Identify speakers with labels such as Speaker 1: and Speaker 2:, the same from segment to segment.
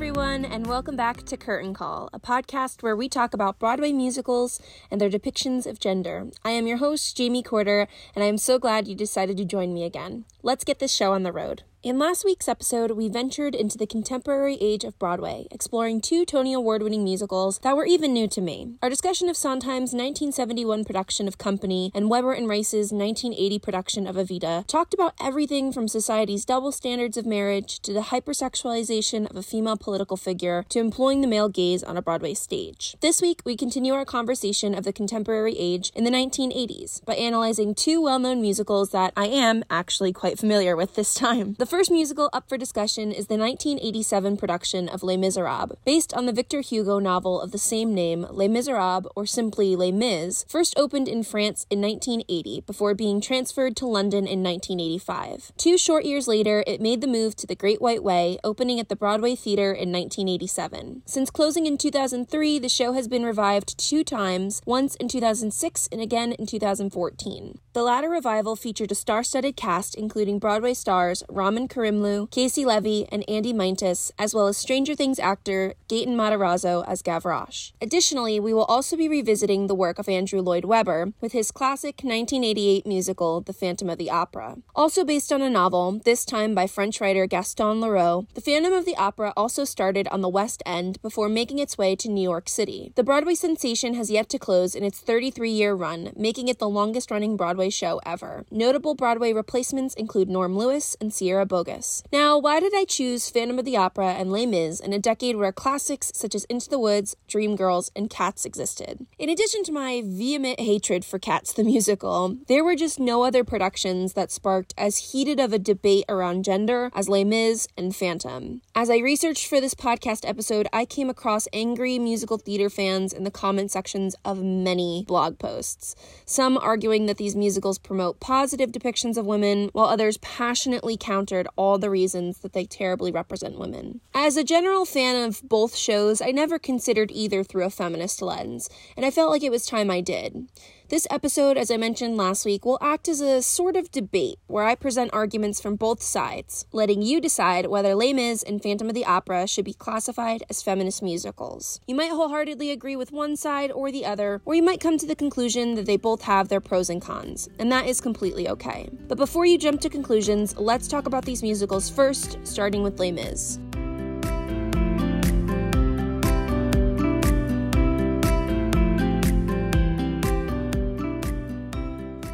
Speaker 1: everyone, and welcome back to Curtain Call, a podcast where we talk about Broadway musicals and their depictions of gender. I am your host, Jamie Corter, and I am so glad you decided to join me again. Let's get this show on the road. In last week's episode, we ventured into the contemporary age of Broadway, exploring two Tony Award winning musicals that were even new to me. Our discussion of Sondheim's 1971 production of Company and Webber and Rice's 1980 production of Evita talked about everything from society's double standards of marriage to the hypersexualization of a female political figure to employing the male gaze on a Broadway stage. This week, we continue our conversation of the contemporary age in the 1980s by analyzing two well known musicals that I am actually quite familiar with this time. The first musical up for discussion is the 1987 production of Les Miserables, based on the Victor Hugo novel of the same name, Les Miserables, or simply Les Mis, first opened in France in 1980 before being transferred to London in 1985. Two short years later, it made the move to the Great White Way, opening at the Broadway Theater in 1987. Since closing in 2003, the show has been revived two times, once in 2006 and again in 2014. The latter revival featured a star studded cast including Broadway stars Ramin Karimloo, Caissie Levy, and Andy Mientus, as well as Stranger Things actor Gaten Matarazzo as Gavroche. Additionally, we will also be revisiting the work of Andrew Lloyd Webber with his classic 1988 musical, The Phantom of the Opera. Also based on a novel, this time by French writer Gaston Leroux, The Phantom of the Opera also started on the West End before making its way to New York City. The Broadway sensation has yet to close in its 33 year run, making it the longest running Broadway show ever. Notable Broadway replacements include Norm Lewis and Sierra Boggess. Now, why did I choose Phantom of the Opera and Les Mis in a decade where classics such as Into the Woods, Dreamgirls, and Cats existed? In addition to my vehement hatred for Cats the musical, there were just no other productions that sparked as heated of a debate around gender as Les Mis and Phantom. As I researched for this podcast episode, I came across angry musical theater fans in the comment sections of many blog posts. Some arguing that these musicals promote positive depictions of women, while others passionately countered all the reasons that they terribly represent women. As a general fan of both shows, I never considered either through a feminist lens, and I felt like it was time I did. This episode, as I mentioned last week, will act as a sort of debate where I present arguments from both sides, letting you decide whether Les Mis and Phantom of the Opera should be classified as feminist musicals. You might wholeheartedly agree with one side or the other, or you might come to the conclusion that they both have their pros and cons, and that is completely okay. But before you jump to conclusions, let's talk about these musicals first, starting with Les Mis.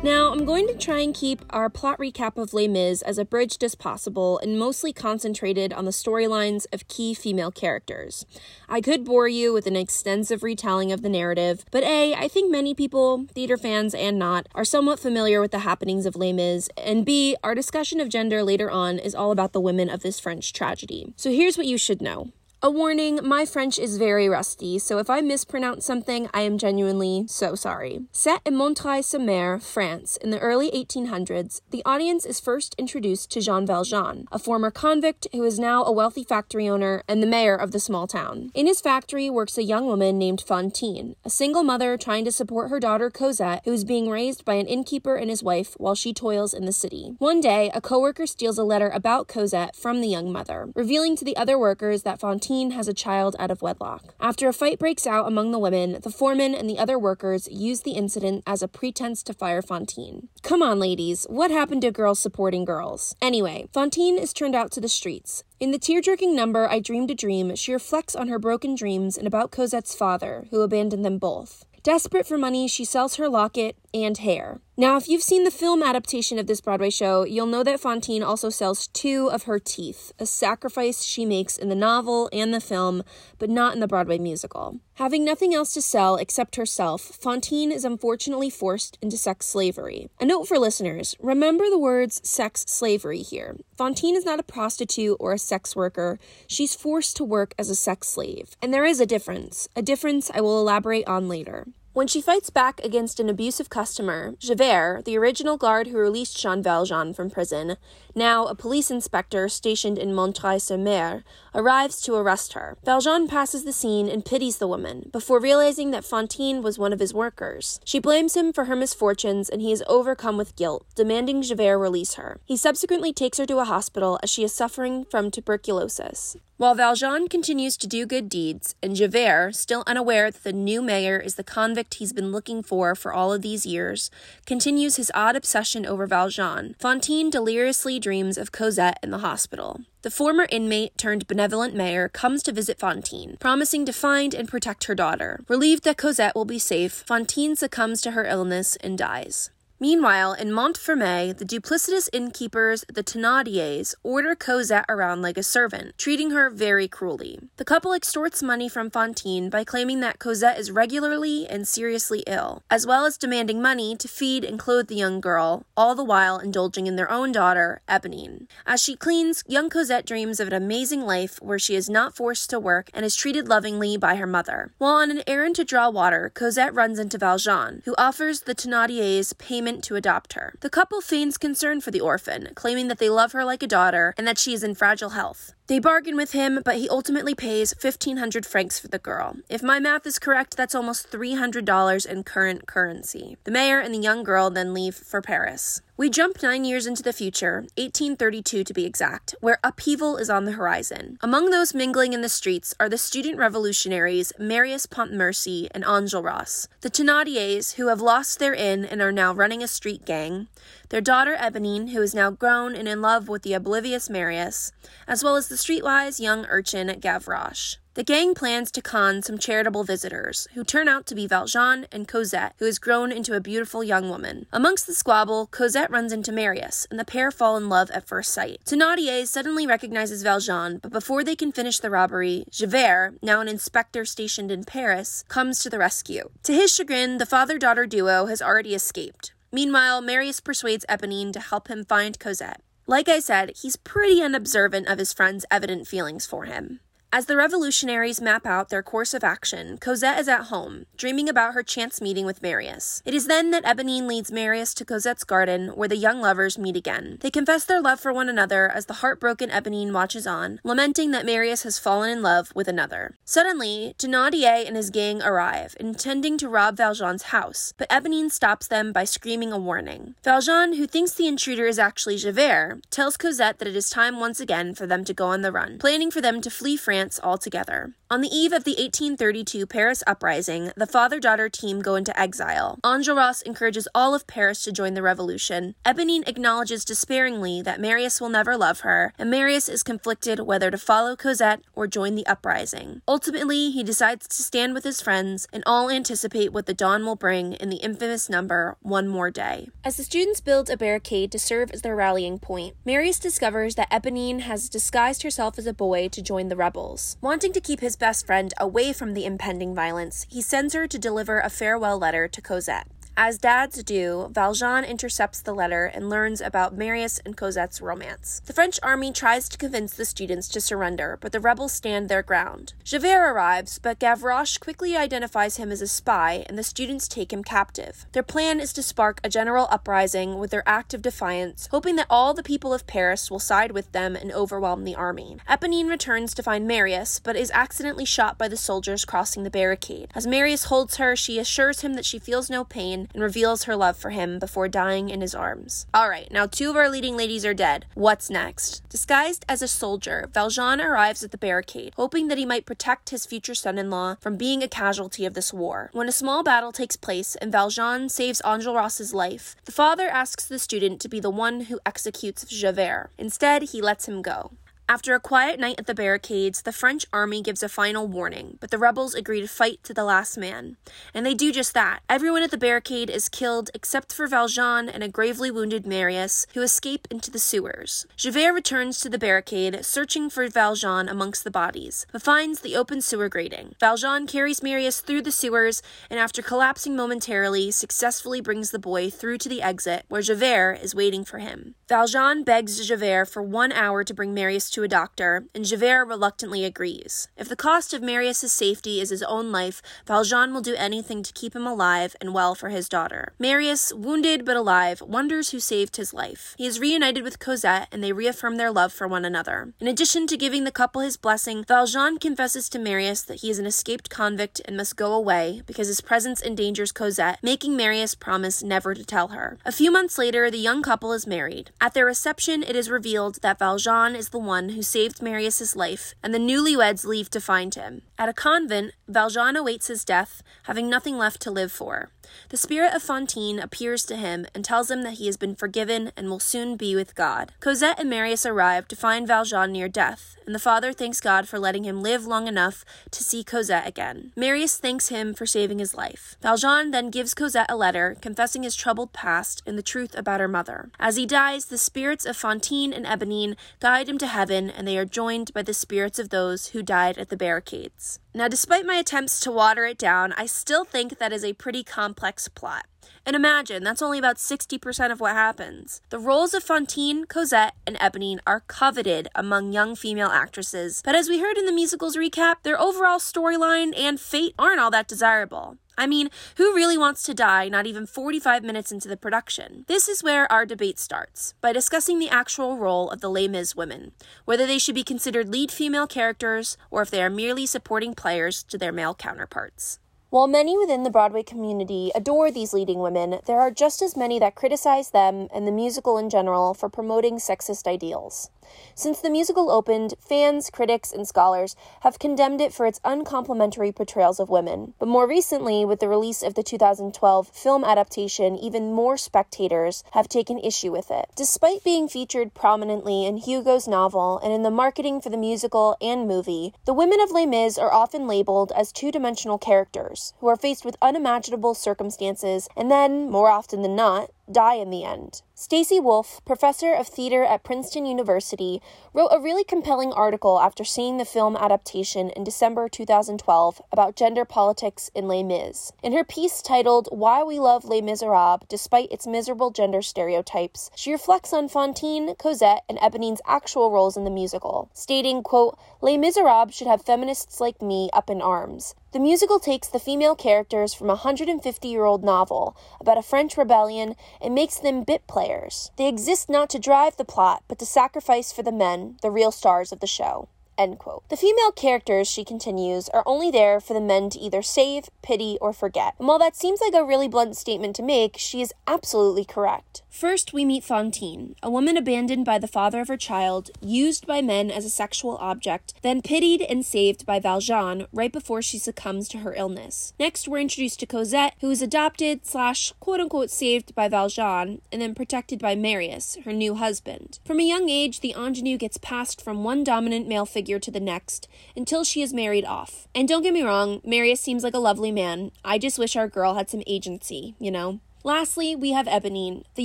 Speaker 1: Now, I'm going to try and keep our plot recap of Les Mis as abridged as possible and mostly concentrated on the storylines of key female characters. I could bore you with an extensive retelling of the narrative, but A, I think many people, theater fans and not, are somewhat familiar with the happenings of Les Mis, and B, our discussion of gender later on is all about the women of this French tragedy. So here's what you should know. A warning, my French is very rusty, so if I mispronounce something, I am genuinely so sorry. Set in Montreuil-sur-Mer, France, in the early 1800s, the audience is first introduced to Jean Valjean, a former convict who is now a wealthy factory owner and the mayor of the small town. In his factory works a young woman named Fantine, a single mother trying to support her daughter Cosette, who is being raised by an innkeeper and his wife while she toils in the city. One day, a coworker steals a letter about Cosette from the young mother, revealing to the other workers that Fantine has a child out of wedlock. After a fight breaks out among the women, the foreman and the other workers use the incident as a pretense to fire Fantine. Come on, ladies, what happened to girls supporting girls? Anyway, Fantine is turned out to the streets. In the tear jerking number I Dreamed a Dream, she reflects on her broken dreams and about Cosette's father, who abandoned them both. Desperate for money, she sells her locket and hair. Now, if you've seen the film adaptation of this Broadway show, you'll know that Fantine also sells two of her teeth, a sacrifice she makes in the novel and the film, but not in the Broadway musical. Having nothing else to sell except herself, Fantine is unfortunately forced into sex slavery. A note for listeners remember the words sex slavery here. Fantine is not a prostitute or a sex worker, she's forced to work as a sex slave. And there is a difference, a difference I will elaborate on later. When she fights back against an abusive customer, Javert, the original guard who released Jean Valjean from prison, now a police inspector stationed in Montreuil-sur-Mer, arrives to arrest her. Valjean passes the scene and pities the woman, before realizing that Fantine was one of his workers. She blames him for her misfortunes and he is overcome with guilt, demanding Javert release her. He subsequently takes her to a hospital as she is suffering from tuberculosis. While Valjean continues to do good deeds, and Javert, still unaware that the new mayor is the convict he's been looking for for all of these years, continues his odd obsession over Valjean, Fantine deliriously dreams of Cosette in the hospital. The former inmate turned benevolent mayor comes to visit Fantine, promising to find and protect her daughter. Relieved that Cosette will be safe, Fantine succumbs to her illness and dies. Meanwhile, in Montfermeil, the duplicitous innkeepers, the Thénardiers, order Cosette around like a servant, treating her very cruelly. The couple extorts money from Fantine by claiming that Cosette is regularly and seriously ill, as well as demanding money to feed and clothe the young girl, all the while indulging in their own daughter, Eponine. As she cleans, young Cosette dreams of an amazing life where she is not forced to work and is treated lovingly by her mother. While on an errand to draw water, Cosette runs into Valjean, who offers the Thénardiers payment payment to adopt her. The couple feigns concern for the orphan, claiming that they love her like a daughter and that she is in fragile health. They bargain with him, but he ultimately pays 1500 francs for the girl. If my math is correct, that's almost $300 in current currency. The mayor and the young girl then leave for Paris. We jump nine years into the future, 1832 to be exact, where upheaval is on the horizon. Among those mingling in the streets are the student revolutionaries Marius Pontmercy and Enjolras, the Thénardiers, who have lost their inn and are now running a street gang, their daughter Eponine, who is now grown and in love with the oblivious Marius, as well as the streetwise young urchin Gavroche. The gang plans to con some charitable visitors, who turn out to be Valjean and Cosette, who has grown into a beautiful young woman. Amongst the squabble, Cosette runs into Marius, and the pair fall in love at first sight. Thénardier suddenly recognizes Valjean, but before they can finish the robbery, Javert, now an inspector stationed in Paris, comes to the rescue. To his chagrin, the father-daughter duo has already escaped. Meanwhile, Marius persuades Eponine to help him find Cosette. Like I said, he's pretty unobservant of his friend's evident feelings for him. As the revolutionaries map out their course of action, Cosette is at home, dreaming about her chance meeting with Marius. It is then that Eponine leads Marius to Cosette's garden, where the young lovers meet again. They confess their love for one another as the heartbroken Eponine watches on, lamenting that Marius has fallen in love with another. Suddenly, Thénardier and his gang arrive, intending to rob Valjean's house, but Eponine stops them by screaming a warning. Valjean, who thinks the intruder is actually Javert, tells Cosette that it is time once again for them to go on the run, planning for them to flee France France altogether. On the eve of the 1832 Paris uprising, the father daughter team go into exile. Enjolras encourages all of Paris to join the revolution. Eponine acknowledges despairingly that Marius will never love her, and Marius is conflicted whether to follow Cosette or join the uprising. Ultimately, he decides to stand with his friends, and all anticipate what the dawn will bring in the infamous number One More Day. As the students build a barricade to serve as their rallying point, Marius discovers that Eponine has disguised herself as a boy to join the rebels. Wanting to keep his best friend away from the impending violence, he sends her to deliver a farewell letter to Cosette. As dads do, Valjean intercepts the letter and learns about Marius and Cosette's romance. The French army tries to convince the students to surrender, but the rebels stand their ground. Javert arrives, but Gavroche quickly identifies him as a spy, and the students take him captive. Their plan is to spark a general uprising with their act of defiance, hoping that all the people of Paris will side with them and overwhelm the army. Eponine returns to find Marius, but is accidentally shot by the soldiers crossing the barricade. As Marius holds her, she assures him that she feels no pain and reveals her love for him before dying in his arms. Alright, now two of our leading ladies are dead. What's next? Disguised as a soldier, Valjean arrives at the barricade, hoping that he might protect his future son in law from being a casualty of this war. When a small battle takes place and Valjean saves Enjolras' life, the father asks the student to be the one who executes Javert. Instead, he lets him go. After a quiet night at the barricades, the French army gives a final warning, but the rebels agree to fight to the last man. And they do just that. Everyone at the barricade is killed except for Valjean and a gravely wounded Marius, who escape into the sewers. Javert returns to the barricade, searching for Valjean amongst the bodies, but finds the open sewer grating. Valjean carries Marius through the sewers, and after collapsing momentarily, successfully brings the boy through to the exit, where Javert is waiting for him. Valjean begs Javert for one hour to bring Marius to a doctor, and Javert reluctantly agrees. If the cost of Marius's safety is his own life, Valjean will do anything to keep him alive and well for his daughter. Marius, wounded but alive, wonders who saved his life. He is reunited with Cosette, and they reaffirm their love for one another. In addition to giving the couple his blessing, Valjean confesses to Marius that he is an escaped convict and must go away because his presence endangers Cosette, making Marius promise never to tell her. A few months later, the young couple is married. At their reception, it is revealed that Valjean is the one who saved Marius's life, and the newlyweds leave to find him. At a convent, Valjean awaits his death, having nothing left to live for. The spirit of Fantine appears to him and tells him that he has been forgiven and will soon be with God. Cosette and Marius arrive to find Valjean near death, and the father thanks God for letting him live long enough to see Cosette again. Marius thanks him for saving his life. Valjean then gives Cosette a letter confessing his troubled past and the truth about her mother. As he dies, the spirits of Fantine and Eponine guide him to heaven, and they are joined by the spirits of those who died at the barricades. Now, despite my attempts to water it down, I still think that is a pretty complex plot. And imagine, that's only about 60% of what happens. The roles of Fantine, Cosette, and Eponine are coveted among young female actresses, but as we heard in the musical's recap, their overall storyline and fate aren't all that desirable. I mean, who really wants to die not even 45 minutes into the production? This is where our debate starts, by discussing the actual role of the Les Mis women, whether they should be considered lead female characters or if they are merely supporting players to their male counterparts. While many within the Broadway community adore these leading women, there are just as many that criticize them and the musical in general for promoting sexist ideals. Since the musical opened, fans, critics, and scholars have condemned it for its uncomplimentary portrayals of women. But more recently, with the release of the 2012 film adaptation, even more spectators have taken issue with it. Despite being featured prominently in Hugo's novel and in the marketing for the musical and movie, the women of Les Mis are often labeled as two dimensional characters who are faced with unimaginable circumstances and then, more often than not, die in the end. Stacy Wolf, professor of theater at Princeton University, wrote a really compelling article after seeing the film adaptation in December 2012 about gender politics in Les Mis. In her piece titled Why We Love Les Miserables Despite Its Miserable Gender Stereotypes, she reflects on Fantine, Cosette, and Eponine's actual roles in the musical, stating, quote, Les Miserables should have feminists like me up in arms. The musical takes the female characters from a 150 year old novel about a French rebellion and makes them bit players. They exist not to drive the plot, but to sacrifice for the men, the real stars of the show. End quote. The female characters, she continues, are only there for the men to either save, pity, or forget. And while that seems like a really blunt statement to make, she is absolutely correct. First, we meet Fantine, a woman abandoned by the father of her child, used by men as a sexual object, then pitied and saved by Valjean right before she succumbs to her illness. Next, we're introduced to Cosette, who is adopted slash quote unquote saved by Valjean and then protected by Marius, her new husband. From a young age, the ingenue gets passed from one dominant male figure to the next until she is married off. And don't get me wrong, Marius seems like a lovely man. I just wish our girl had some agency, you know? Lastly, we have Eponine, the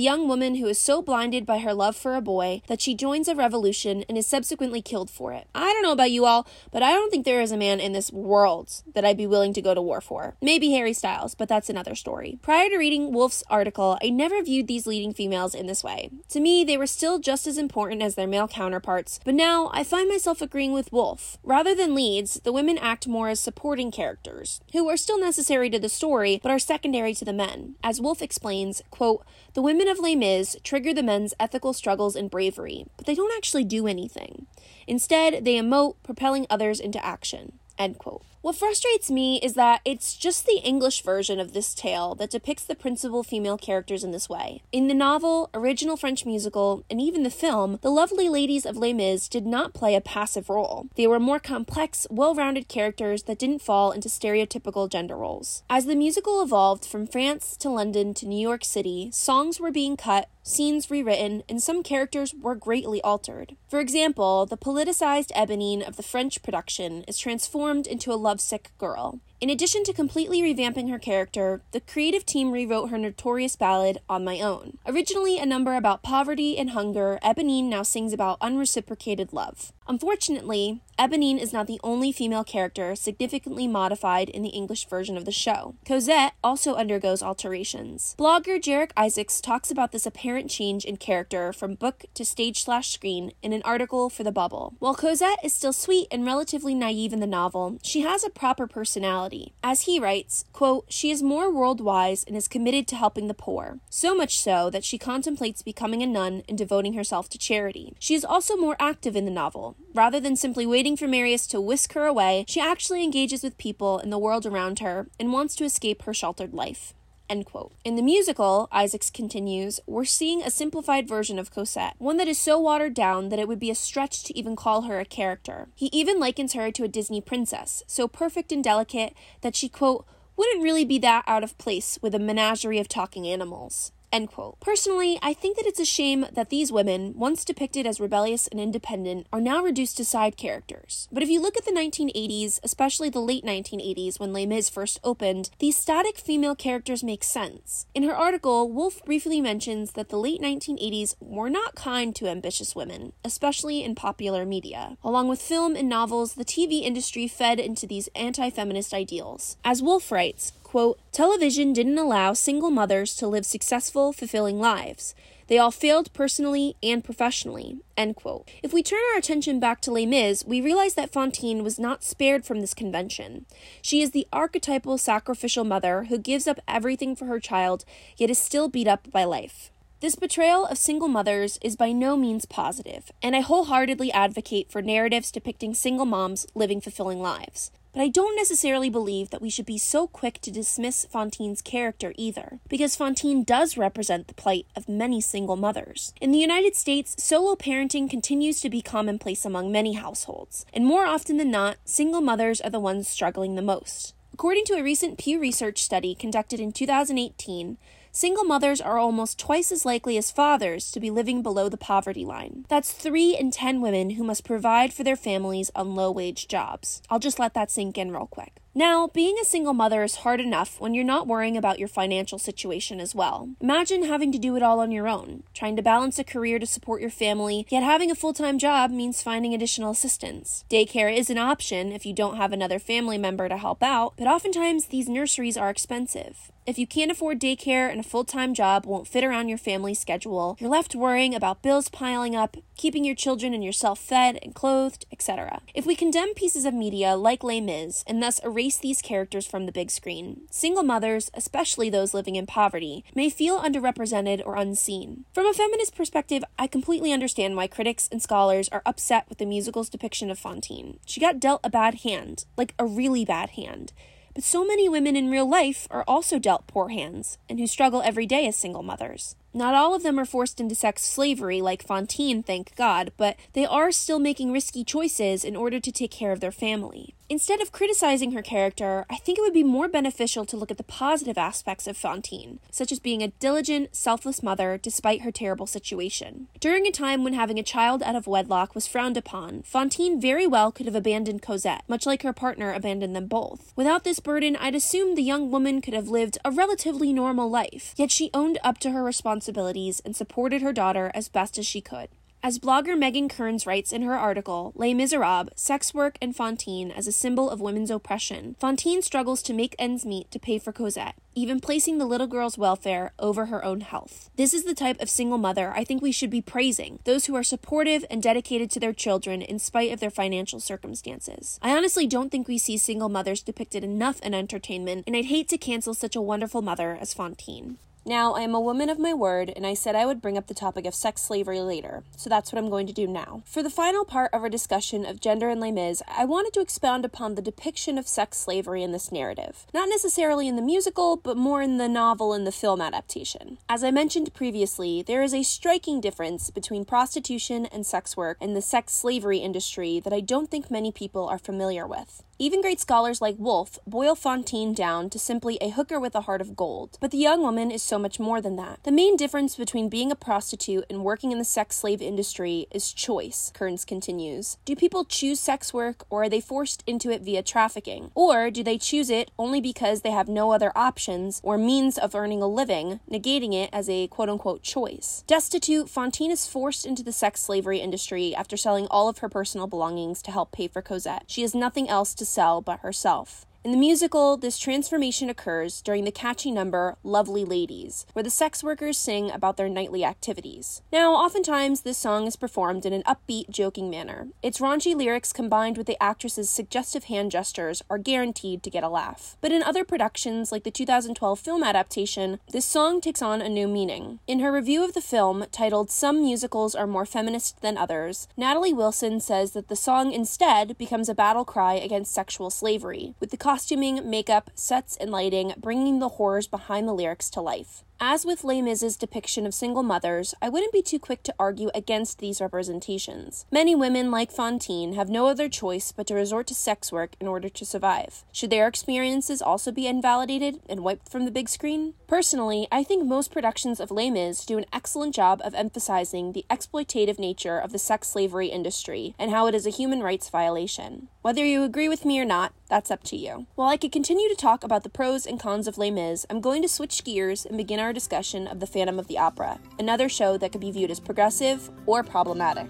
Speaker 1: young woman who is so blinded by her love for a boy that she joins a revolution and is subsequently killed for it. I don't know about you all, but I don't think there is a man in this world that I'd be willing to go to war for. Maybe Harry Styles, but that's another story. Prior to reading Wolf's article, I never viewed these leading females in this way. To me, they were still just as important as their male counterparts, but now I find myself agreeing with Wolf. Rather than leads, the women act more as supporting characters, who are still necessary to the story, but are secondary to the men. As Wolf explains, quote, The women of Les Mis trigger the men's ethical struggles and bravery, but they don't actually do anything. Instead, they emote, propelling others into action. End quote. What frustrates me is that it's just the English version of this tale that depicts the principal female characters in this way. In the novel, original French musical, and even the film, the lovely ladies of Les Mis did not play a passive role. They were more complex, well rounded characters that didn't fall into stereotypical gender roles. As the musical evolved from France to London to New York City, songs were being cut, scenes rewritten, and some characters were greatly altered. For example, the politicized Eponine of the French production is transformed into a lovesick girl. In addition to completely revamping her character, the creative team rewrote her notorious ballad, On My Own. Originally a number about poverty and hunger, Eponine now sings about unreciprocated love. Unfortunately, Eponine is not the only female character significantly modified in the English version of the show. Cosette also undergoes alterations. Blogger Jarek Isaacs talks about this apparent change in character from book to stage slash screen in an article for The Bubble. While Cosette is still sweet and relatively naive in the novel, she has a proper personality. As he writes, quote, she is more world wise and is committed to helping the poor, so much so that she contemplates becoming a nun and devoting herself to charity. She is also more active in the novel. Rather than simply waiting for Marius to whisk her away, she actually engages with people in the world around her and wants to escape her sheltered life. End quote. In the musical, Isaacs continues, we're seeing a simplified version of Cosette, one that is so watered down that it would be a stretch to even call her a character. He even likens her to a Disney princess, so perfect and delicate that she, quote, wouldn't really be that out of place with a menagerie of talking animals. End quote. Personally, I think that it's a shame that these women, once depicted as rebellious and independent, are now reduced to side characters. But if you look at the 1980s, especially the late 1980s when Les Mis first opened, these static female characters make sense. In her article, Wolf briefly mentions that the late 1980s were not kind to ambitious women, especially in popular media. Along with film and novels, the TV industry fed into these anti feminist ideals. As Wolf writes, quote, television didn't allow single mothers to live successful, fulfilling lives. They all failed personally and professionally. End quote. If we turn our attention back to Les Mis, we realize that Fantine was not spared from this convention. She is the archetypal sacrificial mother who gives up everything for her child, yet is still beat up by life. This betrayal of single mothers is by no means positive, and I wholeheartedly advocate for narratives depicting single moms living fulfilling lives. But I don't necessarily believe that we should be so quick to dismiss Fantine's character either, because Fantine does represent the plight of many single mothers. In the United States, solo parenting continues to be commonplace among many households, and more often than not, single mothers are the ones struggling the most. According to a recent Pew Research study conducted in 2018, single mothers are almost twice as likely as fathers to be living below the poverty line. That's 3 in 10 women who must provide for their families on low wage jobs. I'll just let that sink in real quick. Now, being a single mother is hard enough when you're not worrying about your financial situation as well. Imagine having to do it all on your own, trying to balance a career to support your family, yet having a full time job means finding additional assistance. Daycare is an option if you don't have another family member to help out, but oftentimes these nurseries are expensive. If you can't afford daycare and a full time job won't fit around your family's schedule, you're left worrying about bills piling up, keeping your children and yourself fed and clothed, etc. If we condemn pieces of media like Les Mis and thus erase these characters from the big screen, single mothers, especially those living in poverty, may feel underrepresented or unseen. From a feminist perspective, I completely understand why critics and scholars are upset with the musical's depiction of Fantine. She got dealt a bad hand, like a really bad hand. But so many women in real life are also dealt poor hands and who struggle every day as single mothers. Not all of them are forced into sex slavery like Fantine, thank God, but they are still making risky choices in order to take care of their family. Instead of criticizing her character, I think it would be more beneficial to look at the positive aspects of Fantine, such as being a diligent, selfless mother despite her terrible situation. During a time when having a child out of wedlock was frowned upon, Fantine very well could have abandoned Cosette, much like her partner abandoned them both. Without this burden, I'd assume the young woman could have lived a relatively normal life, yet she owned up to her responsibilities and supported her daughter as best as she could. As blogger Megan Kearns writes in her article, Les Miserables, Sex Work and Fantine as a Symbol of Women's Oppression, Fantine struggles to make ends meet to pay for Cosette, even placing the little girl's welfare over her own health. This is the type of single mother I think we should be praising, those who are supportive and dedicated to their children in spite of their financial circumstances. I honestly don't think we see single mothers depicted enough in entertainment, and I'd hate to cancel such a wonderful mother as Fantine. Now, I am a woman of my word, and I said I would bring up the topic of sex slavery later, so that's what I'm going to do now. For the final part of our discussion of gender and Les Mis, I wanted to expound upon the depiction of sex slavery in this narrative. Not necessarily in the musical, but more in the novel and the film adaptation. As I mentioned previously, there is a striking difference between prostitution and sex work and the sex slavery industry that I don't think many people are familiar with. Even great scholars like Wolf boil Fantine down to simply a hooker with a heart of gold. But the young woman is so much more than that. The main difference between being a prostitute and working in the sex slave industry is choice, Kearns continues. Do people choose sex work or are they forced into it via trafficking? Or do they choose it only because they have no other options or means of earning a living, negating it as a quote unquote choice? Destitute, Fantine is forced into the sex slavery industry after selling all of her personal belongings to help pay for Cosette. She has nothing else to sell but herself. In the musical, this transformation occurs during the catchy number Lovely Ladies, where the sex workers sing about their nightly activities. Now, oftentimes, this song is performed in an upbeat, joking manner. Its raunchy lyrics combined with the actress's suggestive hand gestures are guaranteed to get a laugh. But in other productions, like the 2012 film adaptation, this song takes on a new meaning. In her review of the film, titled Some Musicals Are More Feminist Than Others, Natalie Wilson says that the song instead becomes a battle cry against sexual slavery, with the costuming, makeup, sets, and lighting bringing the horrors behind the lyrics to life. As with Les depiction of single mothers, I wouldn't be too quick to argue against these representations. Many women, like Fantine, have no other choice but to resort to sex work in order to survive. Should their experiences also be invalidated and wiped from the big screen? Personally, I think most productions of Les Mis do an excellent job of emphasizing the exploitative nature of the sex slavery industry and how it is a human rights violation. Whether you agree with me or not, that's up to you. While I could continue to talk about the pros and cons of Les Mis, I'm going to switch gears and begin our discussion of The Phantom of the Opera, another show that could be viewed as progressive or problematic.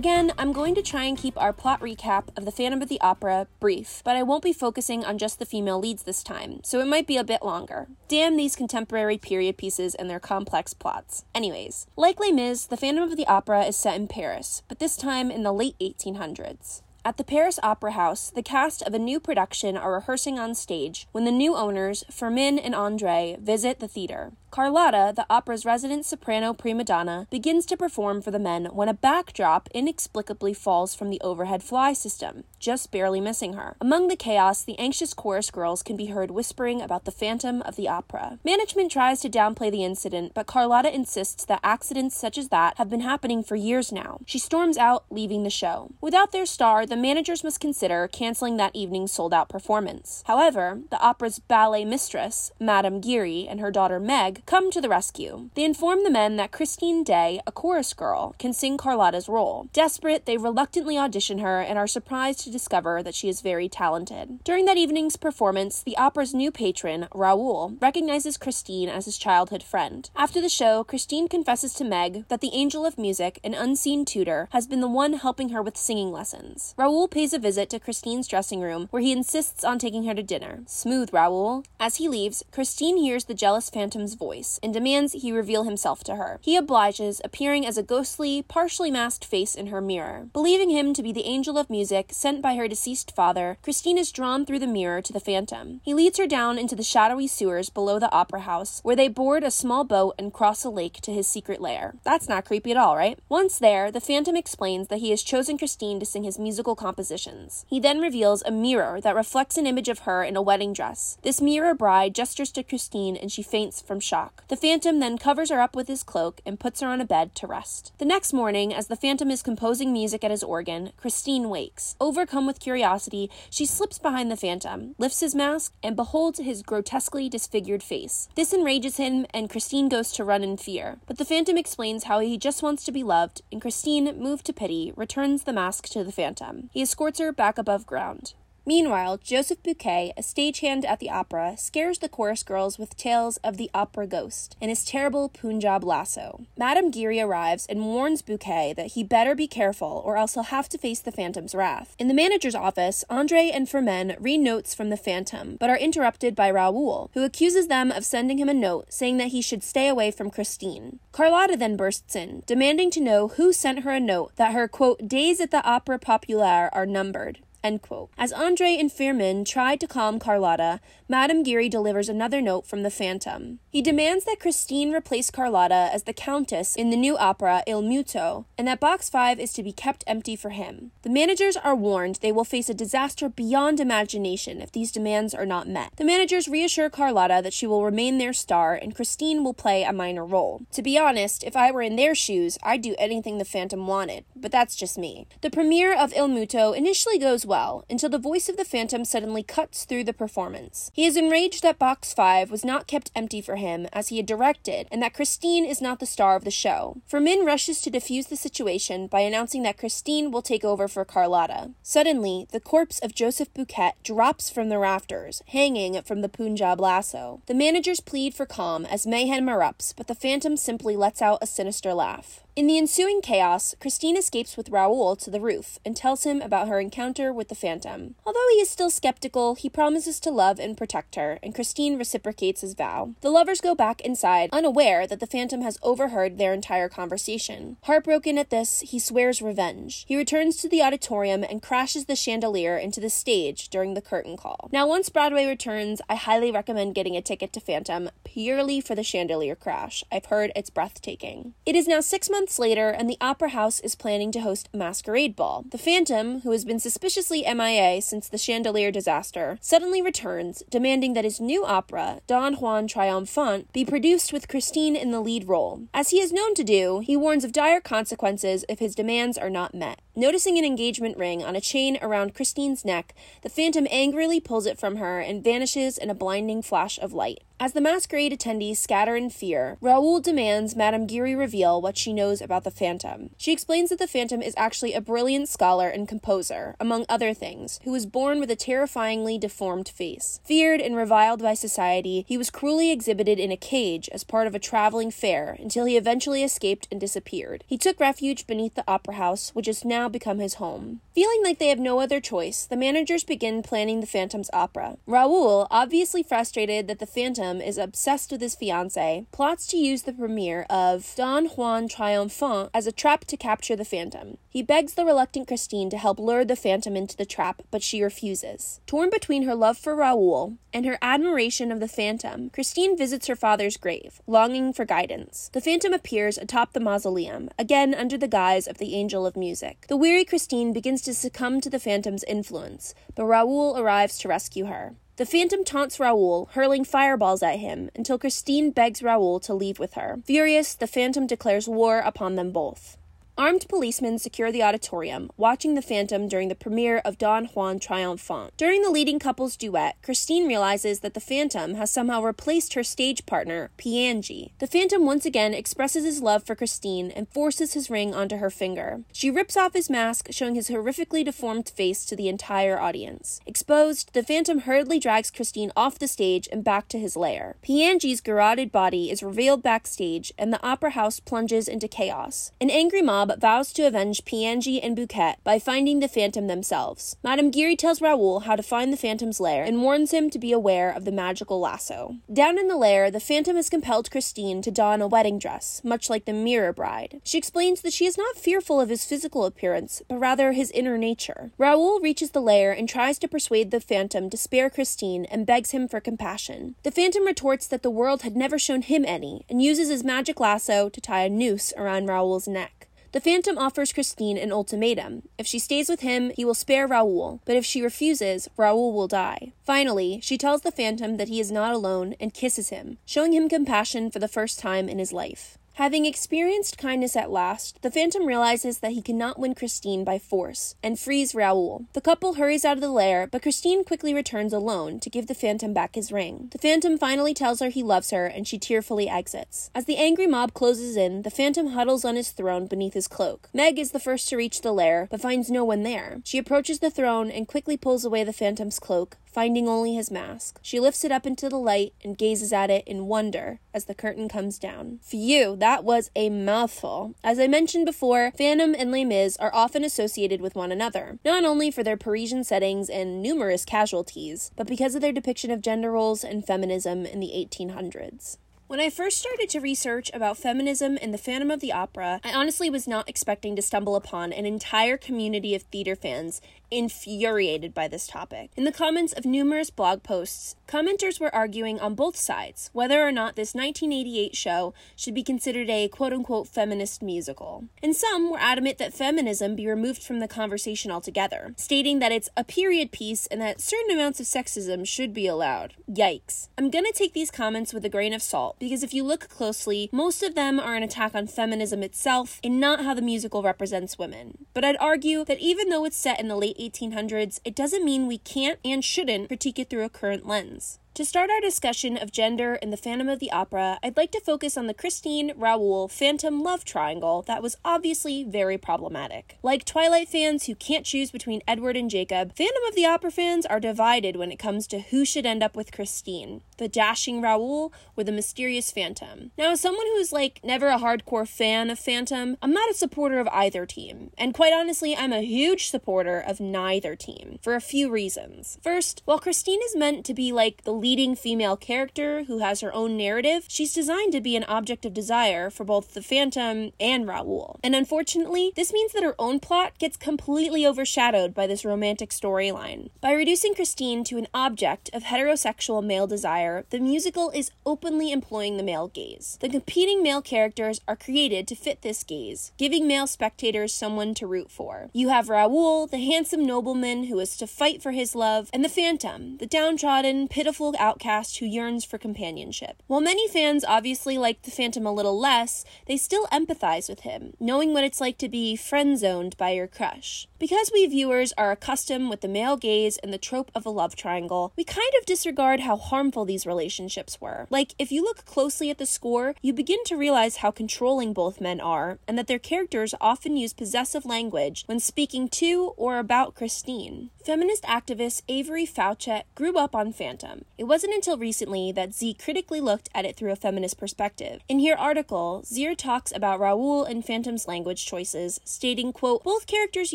Speaker 1: Again, I'm going to try and keep our plot recap of The Phantom of the Opera brief, but I won't be focusing on just the female leads this time, so it might be a bit longer. Damn these contemporary period pieces and their complex plots. Anyways, like Les Mis, The Phantom of the Opera is set in Paris, but this time in the late 1800s. At the Paris Opera House, the cast of a new production are rehearsing on stage when the new owners, Firmin and Andre, visit the theater. Carlotta, the opera's resident soprano prima donna, begins to perform for the men when a backdrop inexplicably falls from the overhead fly system, just barely missing her. Among the chaos, the anxious chorus girls can be heard whispering about the phantom of the opera. Management tries to downplay the incident, but Carlotta insists that accidents such as that have been happening for years now. She storms out, leaving the show. Without their star, the managers must consider canceling that evening's sold out performance. However, the opera's ballet mistress, Madame Giry, and her daughter Meg come to the rescue. They inform the men that Christine Daaé, a chorus girl, can sing Carlotta's role. Desperate, they reluctantly audition her and are surprised to discover that she is very talented. During that evening's performance, the opera's new patron, Raoul, recognizes Christine as his childhood friend. After the show, Christine confesses to Meg that the angel of music, an unseen tutor, has been the one helping her with singing lessons. Raoul pays a visit to Christine's dressing room, where he insists on taking her to dinner. Smooth, Raoul. As he leaves, Christine hears the jealous phantom's voice voice and demands he reveal himself to her. He obliges, appearing as a ghostly, partially masked face in her mirror. Believing him to be the angel of music sent by her deceased father, Christine is drawn through the mirror to the phantom. He leads her down into the shadowy sewers below the opera house, where they board a small boat and cross a lake to his secret lair. That's not creepy at all, right? Once there, the phantom explains that he has chosen Christine to sing his musical compositions. He then reveals a mirror that reflects an image of her in a wedding dress. This mirror bride gestures to Christine and she faints from shock shock. The Phantom then covers her up with his cloak and puts her on a bed to rest. The next morning, as the Phantom is composing music at his organ, Christine wakes. Overcome with curiosity, she slips behind the Phantom, lifts his mask, and beholds his grotesquely disfigured face. This enrages him, and Christine goes to run in fear. But the Phantom explains how he just wants to be loved, and Christine, moved to pity, returns the mask to the Phantom. He escorts her back above ground. Meanwhile, Joseph Buquet, a stagehand at the opera, scares the chorus girls with tales of the opera ghost and his terrible Punjab lasso. Madame Giry arrives and warns Buquet that he better be careful or else he'll have to face the Phantom's wrath. In the manager's office, Andre and Firmin read notes from the Phantom, but are interrupted by Raoul, who accuses them of sending him a note saying that he should stay away from Christine. Carlotta then bursts in, demanding to know who sent her a note that her, quote, days at the Opera Populaire are numbered. As Andre and Firmin try to calm Carlotta, Madame Giry delivers another note from the Phantom. He demands that Christine replace Carlotta as the Countess in the new opera Il Muto, and that Box 5 is to be kept empty for him. The managers are warned they will face a disaster beyond imagination if these demands are not met. The managers reassure Carlotta that she will remain their star and Christine will play a minor role. To be honest, if I were in their shoes, I'd do anything the Phantom wanted, but that's just me. The premiere of Il Muto initially goes well until the voice of the Phantom suddenly cuts through the performance. He is enraged that Box 5 was not kept empty for him as he had directed and that Christine is not the star of the show. Firmin rushes to defuse the situation by announcing that Christine will take over for Carlotta. Suddenly, the corpse of Joseph Buquet drops from the rafters, hanging from the Punjab lasso. The managers plead for calm as mayhem erupts, but the Phantom simply lets out a sinister laugh. In the ensuing chaos, Christine escapes with Raoul to the roof and tells him about her encounter with the Phantom. Although he is still skeptical, he promises to love and protect her, and Christine reciprocates his vow. The lovers go back inside, unaware that the Phantom has overheard their entire conversation. Heartbroken at this, he swears revenge. He returns to the auditorium and crashes the chandelier into the stage during the curtain call. Now, once Broadway returns, I highly recommend getting a ticket to Phantom purely for the chandelier crash. I've heard it's breathtaking. It is now six months months later, and the Opera House is planning to host a masquerade ball. The Phantom, who has been suspiciously MIA since the chandelier disaster, suddenly returns, demanding that his new opera, Don Juan Triomphant, be produced with Christine in the lead role. As he is known to do, he warns of dire consequences if his demands are not met. Noticing an engagement ring on a chain around Christine's neck, the Phantom angrily pulls it from her and vanishes in a blinding flash of light. As the masquerade attendees scatter in fear, Raoul demands Madame Giry reveal what she knows about the Phantom. She explains that the Phantom is actually a brilliant scholar and composer, among other things, who was born with a terrifyingly deformed face. Feared and reviled by society, he was cruelly exhibited in a cage as part of a traveling fair until he eventually escaped and disappeared. He took refuge beneath the opera house, which is now become his home. Feeling like they have no other choice, the managers begin planning the Phantom's opera. Raoul, obviously frustrated that the Phantom is obsessed with his fiancée, plots to use the premiere of Don Juan Triomphant as a trap to capture the Phantom. He begs the reluctant Christine to help lure the Phantom into the trap, but she refuses. Torn between her love for Raoul and her admiration of the Phantom, Christine visits her father's grave, longing for guidance. The Phantom appears atop the mausoleum, again under the guise of the Angel of Music. The weary Christine begins to succumb to the Phantom's influence, but Raoul arrives to rescue her. The Phantom taunts Raoul, hurling fireballs at him, until Christine begs Raoul to leave with her. Furious, the Phantom declares war upon them both. Armed policemen secure the auditorium, watching the Phantom during the premiere of Don Juan Triomphant. During the leading couple's duet, Christine realizes that the Phantom has somehow replaced her stage partner, Piangi. The Phantom once again expresses his love for Christine and forces his ring onto her finger. She rips off his mask, showing his horrifically deformed face to the entire audience. Exposed, the Phantom hurriedly drags Christine off the stage and back to his lair. Piangi's garroted body is revealed backstage, and the opera house plunges into chaos. An angry mob vows to avenge Piangi and Buquet by finding the Phantom themselves. Madame Giry tells Raoul how to find the Phantom's lair and warns him to be aware of the magical lasso. Down in the lair, the Phantom has compelled Christine to don a wedding dress, much like the Mirror Bride. She explains that she is not fearful of his physical appearance, but rather his inner nature. Raoul reaches the lair and tries to persuade the Phantom to spare Christine and begs him for compassion. The Phantom retorts that the world had never shown him any and uses his magic lasso to tie a noose around Raoul's neck. The Phantom offers Christine an ultimatum. If she stays with him, he will spare Raoul, but if she refuses, Raoul will die. Finally, she tells the Phantom that he is not alone and kisses him, showing him compassion for the first time in his life. Having experienced kindness at last, the Phantom realizes that he cannot win Christine by force and frees Raoul. The couple hurries out of the lair, but Christine quickly returns alone to give the Phantom back his ring. The Phantom finally tells her he loves her and she tearfully exits. As the angry mob closes in, the Phantom huddles on his throne beneath his cloak. Meg is the first to reach the lair, but finds no one there. She approaches the throne and quickly pulls away the Phantom's cloak, finding only his mask. She lifts it up into the light and gazes at it in wonder as the curtain comes down. Phew, that was a mouthful. As I mentioned before, Phantom and Les Mis are often associated with one another, not only for their Parisian settings and numerous casualties, but because of their depiction of gender roles and feminism in the 1800s. When I first started to research about feminism in the Phantom of the Opera, I honestly was not expecting to stumble upon an entire community of theater fans infuriated by this topic. In the comments of numerous blog posts, commenters were arguing on both sides whether or not this 1988 show should be considered a quote unquote feminist musical. And some were adamant that feminism be removed from the conversation altogether, stating that it's a period piece and that certain amounts of sexism should be allowed. Yikes. I'm gonna take these comments with a grain of salt because if you look closely, most of them are an attack on feminism itself and not how the musical represents women. But I'd argue that even though it's set in the late 1800s, it doesn't mean we can't and shouldn't critique it through a current lens. To start our discussion of gender in the Phantom of the Opera, I'd like to focus on the Christine Raoul Phantom love triangle that was obviously very problematic. Like Twilight fans who can't choose between Edward and Jacob, Phantom of the Opera fans are divided when it comes to who should end up with Christine the dashing Raoul or the mysterious Phantom. Now, as someone who's like never a hardcore fan of Phantom, I'm not a supporter of either team. And quite honestly, I'm a huge supporter of neither team for a few reasons. First, while Christine is meant to be like the leading female character who has her own narrative, she's designed to be an object of desire for both the Phantom and Raoul. And unfortunately, this means that her own plot gets completely overshadowed by this romantic storyline. By reducing Christine to an object of heterosexual male desire, the musical is openly employing the male gaze. The competing male characters are created to fit this gaze, giving male spectators someone to root for. You have Raoul, the handsome nobleman who is to fight for his love, and the Phantom, the downtrodden, pitiful outcast who yearns for companionship. While many fans obviously like the Phantom a little less, they still empathize with him, knowing what it's like to be friend zoned by your crush. Because we viewers are accustomed with the male gaze and the trope of a love triangle, we kind of disregard how harmful these relationships were. Like, if you look closely at the score, you begin to realize how controlling both men are, and that their characters often use possessive language when speaking to or about Christine. Feminist activist Avery Faucette grew up on Phantom. It wasn't until recently that Z critically looked at it through a feminist perspective. In her article, Zier talks about Raoul and Phantom's language choices, stating, quote, both characters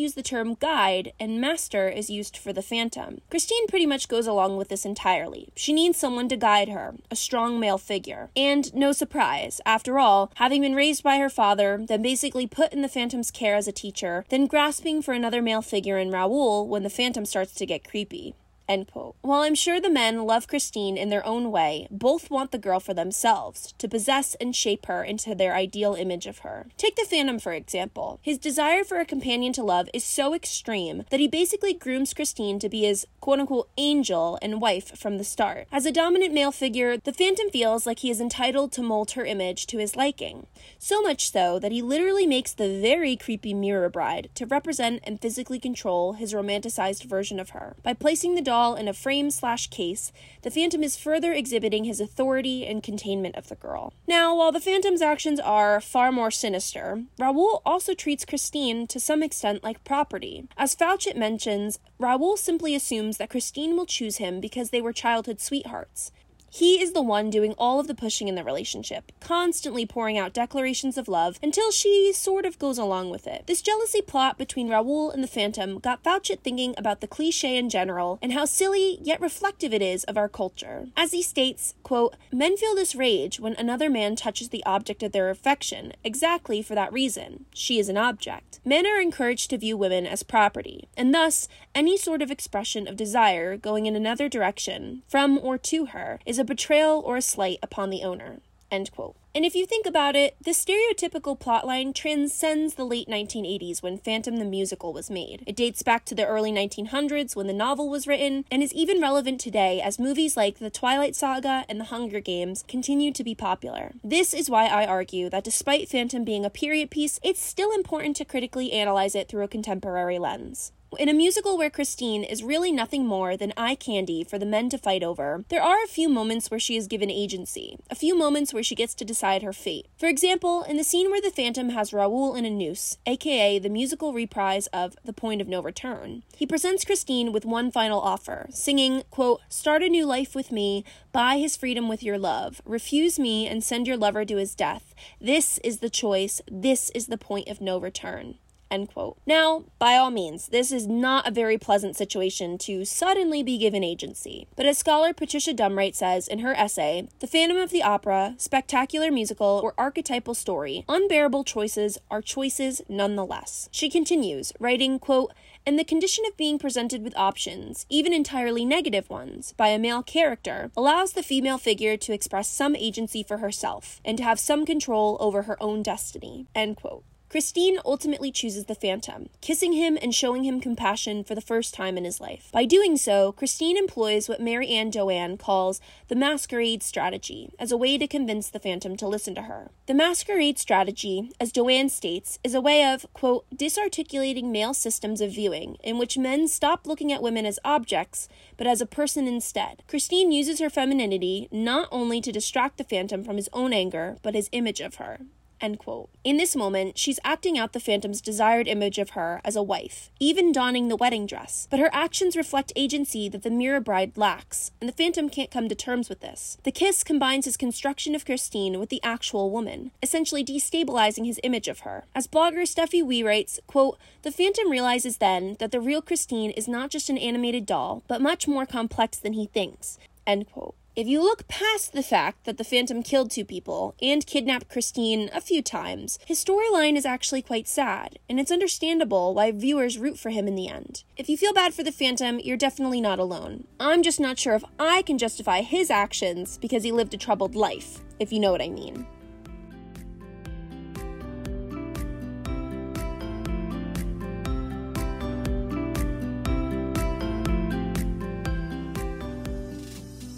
Speaker 1: use the term guide and master is used for the Phantom. Christine pretty much goes along with this entirely. She needs someone to guide her, a strong male figure. And no surprise, after all, having been raised by her father, then basically put in the Phantom's care as a teacher, then grasping for another male figure in Raoul when the Phantom Phantom starts to get creepy. End quote. While I'm sure the men love Christine in their own way, both want the girl for themselves, to possess and shape her into their ideal image of her. Take the Phantom, for example. His desire for a companion to love is so extreme that he basically grooms Christine to be his quote unquote angel and wife from the start. As a dominant male figure, the Phantom feels like he is entitled to mold her image to his liking. So much so that he literally makes the very creepy Mirror Bride to represent and physically control his romanticized version of her. By placing the doll in a frame slash case, the Phantom is further exhibiting his authority and containment of the girl. Now, while the Phantom's actions are far more sinister, Raoul also treats Christine to some extent like property. As Faucette mentions, Raoul simply assumes that Christine will choose him because they were childhood sweethearts. He is the one doing all of the pushing in the relationship, constantly pouring out declarations of love until she sort of goes along with it. This jealousy plot between Raoul and the Phantom got Faucette thinking about the cliche in general and how silly yet reflective it is of our culture. As he states, quote, Men feel this rage when another man touches the object of their affection, exactly for that reason. She is an object. Men are encouraged to view women as property, and thus any sort of expression of desire going in another direction, from or to her, is a betrayal or a slight upon the owner. End quote. And if you think about it, this stereotypical plotline transcends the late 1980s when Phantom the Musical was made. It dates back to the early 1900s when the novel was written, and is even relevant today as movies like The Twilight Saga and The Hunger Games continue to be popular. This is why I argue that despite Phantom being a period piece, it's still important to critically analyze it through a contemporary lens. In a musical where Christine is really nothing more than eye candy for the men to fight over, there are a few moments where she is given agency, a few moments where she gets to decide her fate. For example, in the scene where the Phantom has Raoul in a noose, aka the musical reprise of The Point of No Return, he presents Christine with one final offer, singing, quote, Start a new life with me, buy his freedom with your love, refuse me and send your lover to his death. This is the choice, this is the point of no return. End quote. Now, by all means, this is not a very pleasant situation to suddenly be given agency. But as scholar Patricia Drumright says in her essay, The Phantom of the Opera, Spectacular Musical or Archetypal Story, Unbearable Choices are choices nonetheless. She continues, writing, quote, and the condition of being presented with options, even entirely negative ones, by a male character allows the female figure to express some agency for herself and to have some control over her own destiny. End quote. Christine ultimately chooses the Phantom, kissing him and showing him compassion for the first time in his life. By doing so, Christine employs what Mary Ann Doane calls the masquerade strategy as a way to convince the Phantom to listen to her. The masquerade strategy, as Doane states, is a way of, quote, disarticulating male systems of viewing in which men stop looking at women as objects, but as a person instead. Christine uses her femininity not only to distract the Phantom from his own anger, but his image of her. End quote. In this moment, she's acting out the Phantom's desired image of her as a wife, even donning the wedding dress. But her actions reflect agency that the mirror bride lacks, and the Phantom can't come to terms with this. The kiss combines his construction of Christine with the actual woman, essentially destabilizing his image of her. As blogger Steffi Wee writes, quote, The Phantom realizes then that the real Christine is not just an animated doll, but much more complex than he thinks. End quote. If you look past the fact that the Phantom killed two people and kidnapped Christine a few times, his storyline is actually quite sad, and it's understandable why viewers root for him in the end. If you feel bad for the Phantom, you're definitely not alone. I'm just not sure if I can justify his actions because he lived a troubled life, if you know what I mean.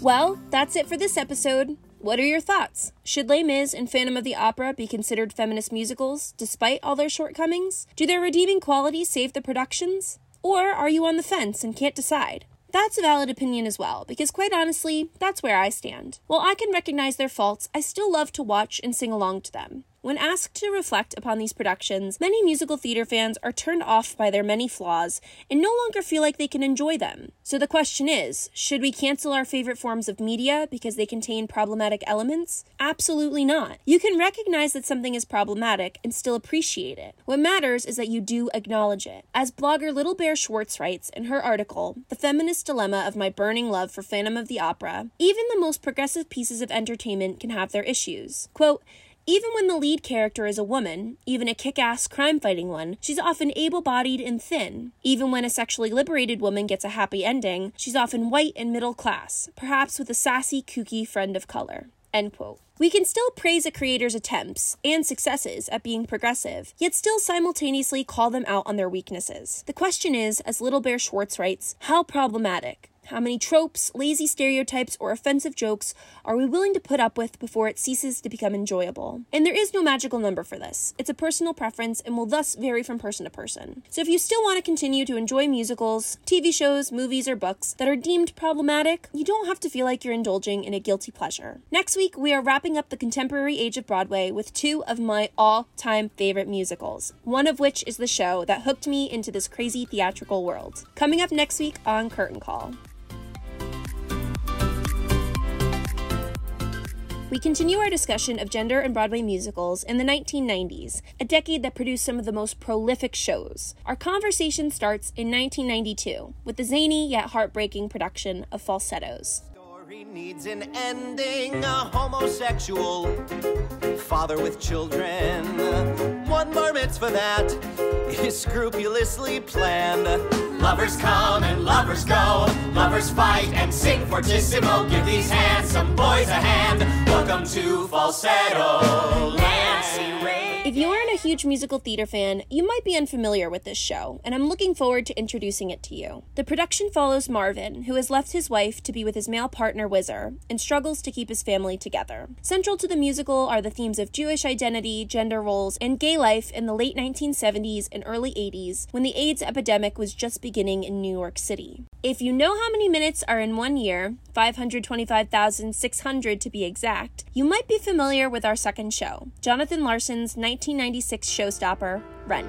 Speaker 1: Well, that's it for this episode. What are your thoughts? Should Les Mis and Phantom of the Opera be considered feminist musicals, despite all their shortcomings? Do their redeeming qualities save the productions? Or are you on the fence and can't decide? That's a valid opinion as well, because quite honestly, that's where I stand. While I can recognize their faults, I still love to watch and sing along to them. When asked to reflect upon these productions, many musical theater fans are turned off by their many flaws and no longer feel like they can enjoy them. So the question is should we cancel our favorite forms of media because they contain problematic elements? Absolutely not. You can recognize that something is problematic and still appreciate it. What matters is that you do acknowledge it. As blogger Little Bear Schwartz writes in her article, The Feminist Dilemma of My Burning Love for Phantom of the Opera, even the most progressive pieces of entertainment can have their issues. Quote, even when the lead character is a woman, even a kick ass crime fighting one, she's often able bodied and thin. Even when a sexually liberated woman gets a happy ending, she's often white and middle class, perhaps with a sassy, kooky friend of color. End quote. We can still praise a creator's attempts and successes at being progressive, yet still simultaneously call them out on their weaknesses. The question is, as Little Bear Schwartz writes, how problematic? How many tropes, lazy stereotypes, or offensive jokes are we willing to put up with before it ceases to become enjoyable? And there is no magical number for this. It's a personal preference and will thus vary from person to person. So if you still want to continue to enjoy musicals, TV shows, movies, or books that are deemed problematic, you don't have to feel like you're indulging in a guilty pleasure. Next week, we are wrapping up the contemporary age of Broadway with two of my all time favorite musicals, one of which is the show that hooked me into this crazy theatrical world. Coming up next week on Curtain Call. We continue our discussion of gender and Broadway musicals in the 1990s, a decade that produced some of the most prolific shows. Our conversation starts in 1992 with the zany yet heartbreaking production of Falsettos.
Speaker 2: Story needs an ending, a homosexual father with children. One bar mitzvah that is scrupulously planned. Lovers come and lovers go. Lovers fight and sing fortissimo. Give these handsome boys a hand. Welcome to falsetto. Ray.
Speaker 1: If you aren't a huge musical theater fan, you might be unfamiliar with this show, and I'm looking forward to introducing it to you. The production follows Marvin, who has left his wife to be with his male partner Whizzer and struggles to keep his family together. Central to the musical are the themes of Jewish identity, gender roles, and gay life in the late 1970s and early 80s when the AIDS epidemic was just beginning in New York City. If you know how many minutes are in one year, 525,600 to be exact, you might be familiar with our second show, Jonathan Larson's 1996 showstopper, Rent.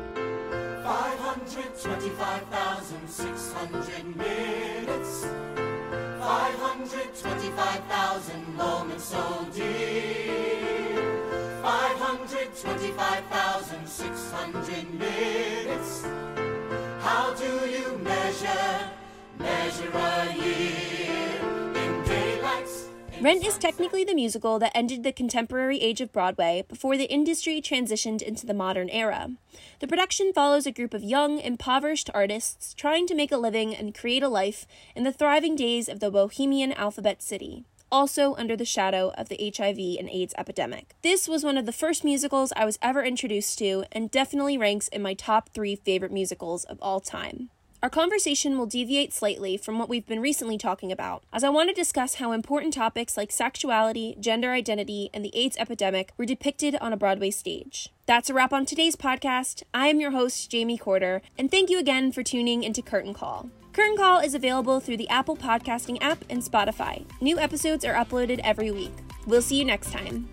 Speaker 3: 525,600 minutes. 525,000 moments so dear. 525,600 hundred minutes. How do you measure, measure a year?
Speaker 1: Rent is technically the musical that ended the contemporary age of Broadway before the industry transitioned into the modern era. The production follows a group of young, impoverished artists trying to make a living and create a life in the thriving days of the bohemian alphabet city. Also, under the shadow of the HIV and AIDS epidemic. This was one of the first musicals I was ever introduced to, and definitely ranks in my top three favorite musicals of all time. Our conversation will deviate slightly from what we've been recently talking about, as I want to discuss how important topics like sexuality, gender identity, and the AIDS epidemic were depicted on a Broadway stage. That's a wrap on today's podcast. I am your host, Jamie Corter, and thank you again for tuning into Curtain Call. Curtain Call is available through the Apple Podcasting app and Spotify. New episodes are uploaded every week. We'll see you next time.